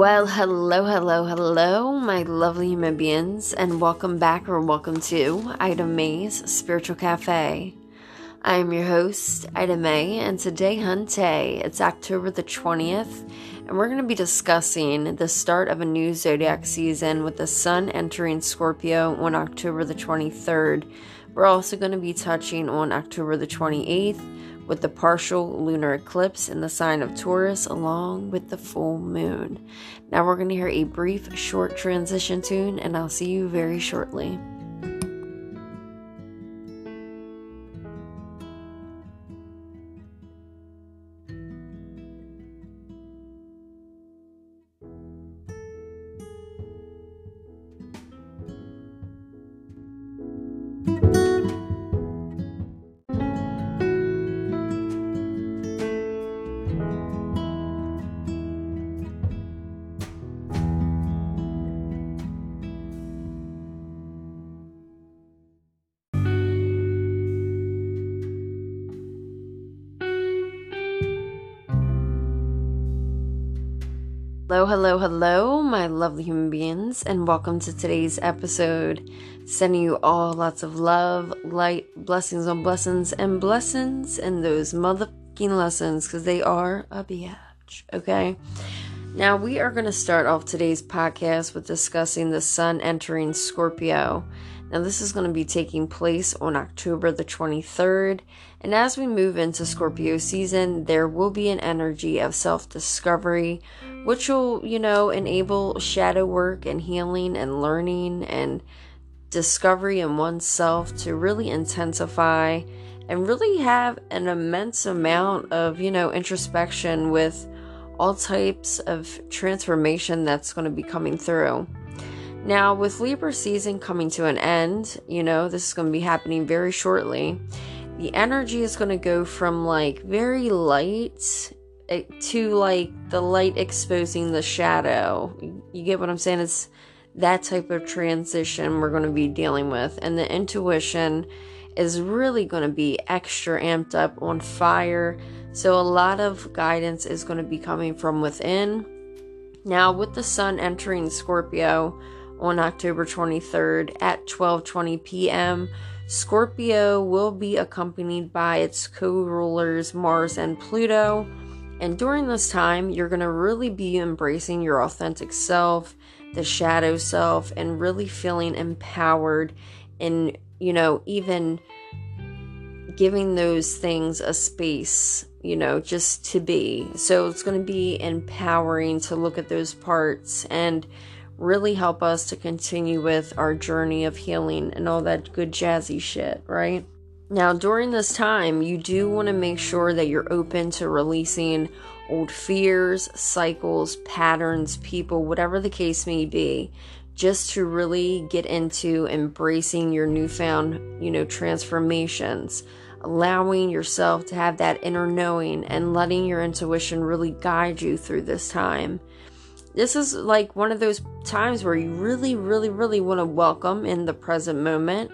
Well, hello, hello, hello, my lovely human beings, and welcome back or welcome to Ida May's Spiritual Cafe. I am your host, Ida May, and today, Hunte, it's October the 20th, and we're going to be discussing the start of a new zodiac season with the sun entering Scorpio on October the 23rd. We're also going to be touching on October the 28th with the partial lunar eclipse in the sign of Taurus along with the full moon. Now we're going to hear a brief, short transition tune, and I'll see you very shortly. Hello, hello, hello, my lovely human beings, and welcome to today's episode. Sending you all lots of love, light, blessings on blessings, and blessings, and those motherfucking lessons, because they are a bitch, okay? Now, we are going to start off today's podcast with discussing the sun entering Scorpio. Now, this is going to be taking place on October the 23rd. And as we move into Scorpio season, there will be an energy of self discovery, which will, you know, enable shadow work and healing and learning and discovery in oneself to really intensify and really have an immense amount of, you know, introspection with all types of transformation that's going to be coming through. Now, with Libra season coming to an end, you know, this is going to be happening very shortly. The energy is going to go from like very light Eh, to like the light exposing the shadow. You get what I'm saying? It's that type of transition we're going to be dealing with. And the intuition is really going to be extra amped up on fire. So, a lot of guidance is going to be coming from within. Now, with the sun entering Scorpio, on October 23rd at 12:20 p.m. Scorpio will be accompanied by its co-rulers Mars and Pluto. And during this time, you're going to really be embracing your authentic self, the shadow self, and really feeling empowered and, you know, even giving those things a space, you know, just to be. So it's going to be empowering to look at those parts and really help us to continue with our journey of healing and all that good jazzy shit, right? Now, during this time, you do want to make sure that you're open to releasing old fears, cycles, patterns, people, whatever the case may be, just to really get into embracing your newfound, you know, transformations, allowing yourself to have that inner knowing and letting your intuition really guide you through this time this is like one of those times where you really, really, really want to welcome in the present moment.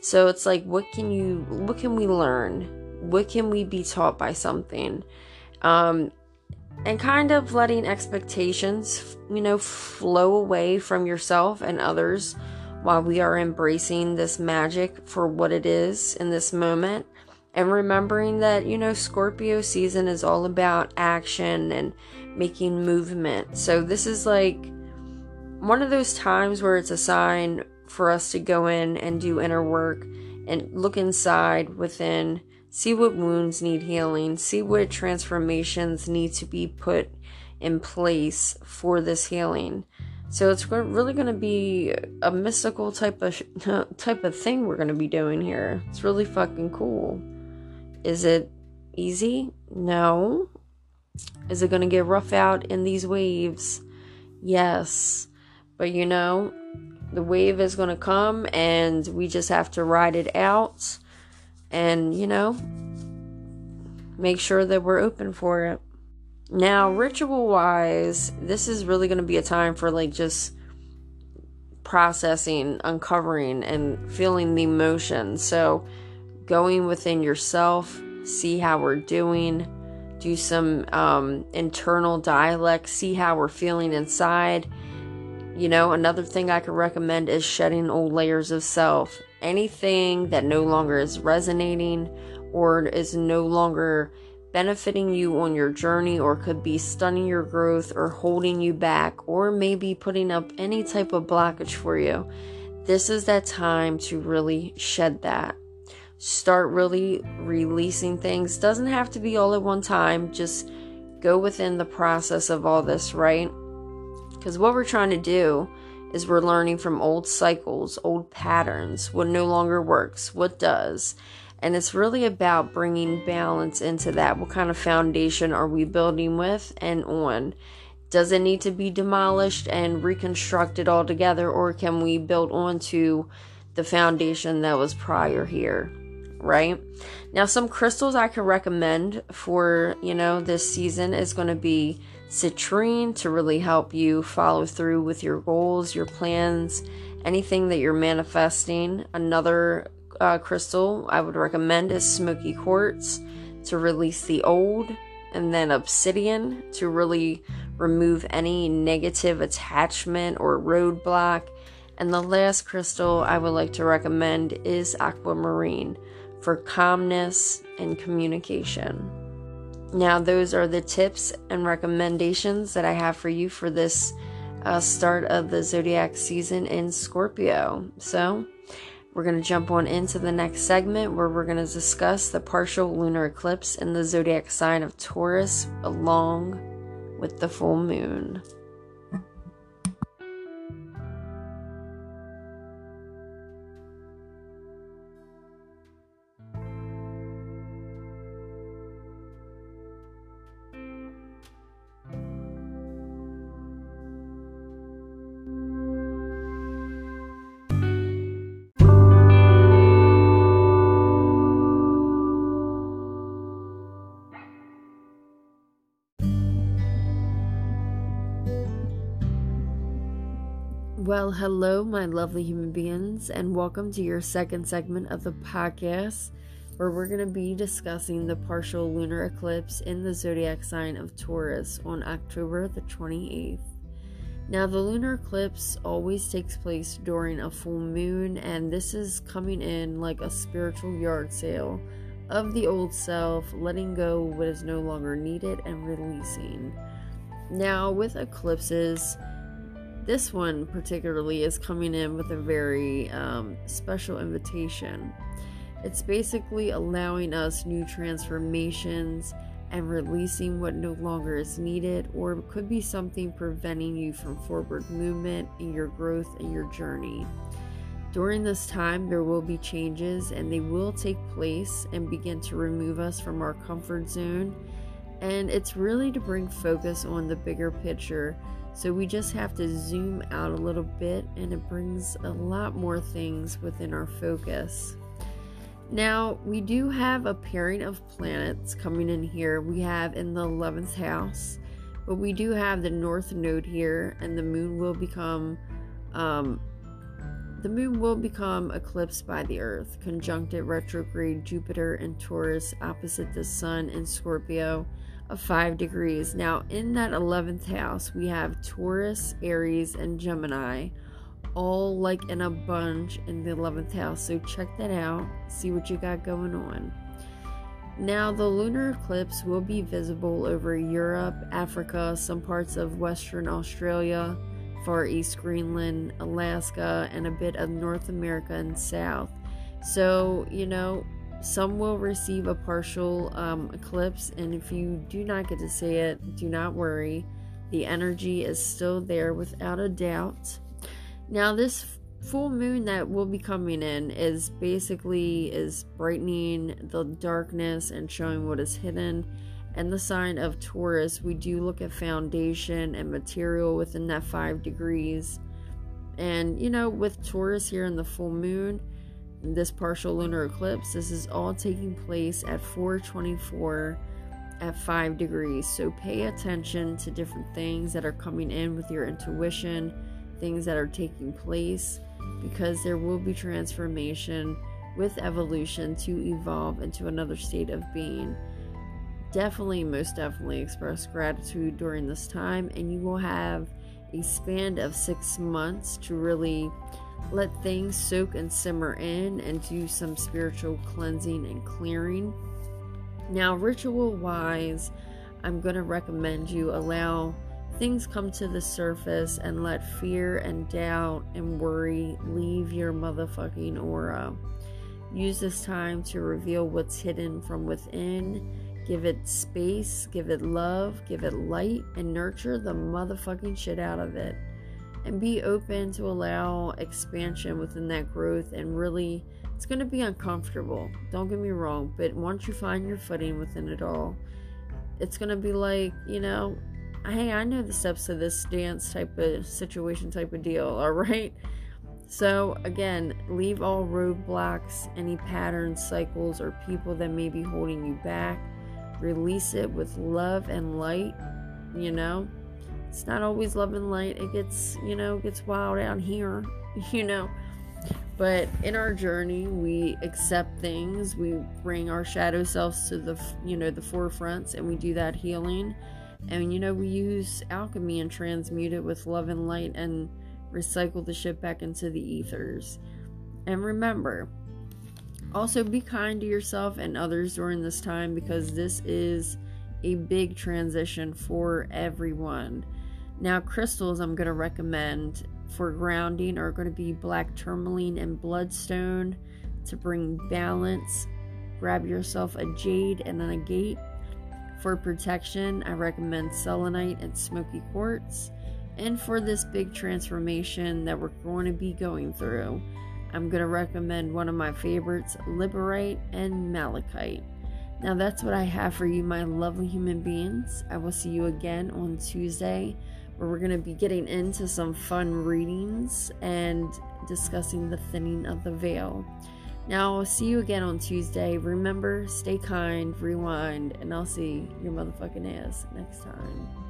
So it's like, what can you, what can we learn? What can we be taught by something? Um, and kind of letting expectations, you know, flow away from yourself and others while we are embracing this magic for what it is in this moment. And remembering that, you know, Scorpio season is all about action and making movement. So this is like one of those times where it's a sign for us to go in and do inner work and look inside within, see what wounds need healing, see what transformations need to be put in place for this healing. So it's really going to be a mystical type of type of thing we're going to be doing here. It's really fucking cool. Is it easy? No. Is it going to get rough out in these waves? Yes. But you know, the wave is going to come and we just have to ride it out and, you know, make sure that we're open for it. Now, ritual wise, this is really going to be a time for like just processing, uncovering, and feeling the emotions. So, going within yourself, see how we're doing do some um, internal dialect, see how we're feeling inside. You know, another thing I could recommend is shedding old layers of self. Anything that no longer is resonating or is no longer benefiting you on your journey or could be stunning your growth or holding you back or maybe putting up any type of blockage for you. This is that time to really shed that. Start really releasing things. Doesn't have to be all at one time. Just go within the process of all this, right? Because what we're trying to do is we're learning from old cycles, old patterns, what no longer works, what does. And it's really about bringing balance into that. What kind of foundation are we building with and on? Does it need to be demolished and reconstructed altogether, or can we build onto the foundation that was prior here? Right now, some crystals I can recommend for you know this season is going to be citrine to really help you follow through with your goals, your plans, anything that you're manifesting. Another uh, crystal I would recommend is smoky quartz to release the old, and then obsidian to really remove any negative attachment or roadblock. And the last crystal I would like to recommend is aquamarine for calmness and communication. Now, those are the tips and recommendations that I have for you for this uh, start of the zodiac season in Scorpio. So, we're going to jump on into the next segment where we're going to discuss the partial lunar eclipse in the zodiac sign of Taurus along with the full moon. Well, hello, my lovely human beings, and welcome to your second segment of the podcast where we're going to be discussing the partial lunar eclipse in the zodiac sign of Taurus on October the 28th. Now, the lunar eclipse always takes place during a full moon, and this is coming in like a spiritual yard sale of the old self, letting go what is no longer needed and releasing. Now, with eclipses, this one, particularly, is coming in with a very um, special invitation. It's basically allowing us new transformations and releasing what no longer is needed, or could be something preventing you from forward movement in your growth and your journey. During this time, there will be changes and they will take place and begin to remove us from our comfort zone. And it's really to bring focus on the bigger picture so we just have to zoom out a little bit and it brings a lot more things within our focus. Now, we do have a pairing of planets coming in here. We have in the 11th house, but we do have the north node here, and the moon will become um, the moon will become eclipsed by the earth, conjuncted retrograde Jupiter and Taurus opposite the sun and Scorpio of 5 degrees. Now, in that 11th house, we have Taurus, Aries, and Gemini, all like in a bunch in the 11th house. So, check that out, see what you got going on. Now, the lunar eclipse will be visible over Europe, Africa, some parts of Western Australia, Far East Greenland, Alaska, and a bit of North America and South. So, you know, some will receive a partial um, eclipse, and if you do not get to see it, do not worry. The energy is still there without a doubt. Now, this full moon that will be coming in is basically is brightening the darkness and showing what is hidden. And the sign of Taurus, we do look at foundation and material within that five degrees. And you know, with Taurus here in the full moon, this partial lunar eclipse. This is all taking place at 424 at 5 degrees. So pay attention to different things that are coming in with your intuition, things that are taking place, because there will be transformation with evolution to evolve into another state of being. definitely, most definitely express gratitude during this time, and you will have a span of six months to really let things soak and simmer in and do some spiritual cleansing and clearing. Now, ritual wise, I'm going to recommend you allow things come to the surface and let fear and doubt and worry leave your motherfucking aura. Use this time to reveal what's hidden from within. Give it space, give it love, give it light, and nurture the motherfucking shit out of it. And be open to allow expansion within that growth and really it's going to be uncomfortable. Don't get me wrong, but once you find your footing within it all, it's going to be like, you know, hey, I know the steps to this dance type of situation, type of deal, all right? So, again, leave all roadblocks, any patterns, cycles, or people that may be holding you back. Release it with love and light, you know? It's not always love and light. It gets, you know, gets wild out here, you know? But in our journey, we accept things. We bring our shadow selves to the, you know, the forefronts, and we do that healing. And you know, we use alchemy and transmute it with love and light, and recycle the shit back into the ethers. And remember, also be kind to yourself and others during this time because this is a big transition for everyone. Now, crystals I'm going to recommend for grounding are going to be black tourmaline and bloodstone to bring balance. Grab yourself a jade and then a agate. For protection, I recommend selenite and smoky quartz. And for this big transformation that we're going to be going through, I'm going to recommend one of my favorites, Liberite and Malachite. Now, that's what I have for you, my lovely human beings. I will see you again on Tuesday where we're going to be getting into some fun readings and discussing the thinning of the veil. Now, I'll see you again on Tuesday. Remember, stay kind, rewind, and I'll see your motherfucking ass next time.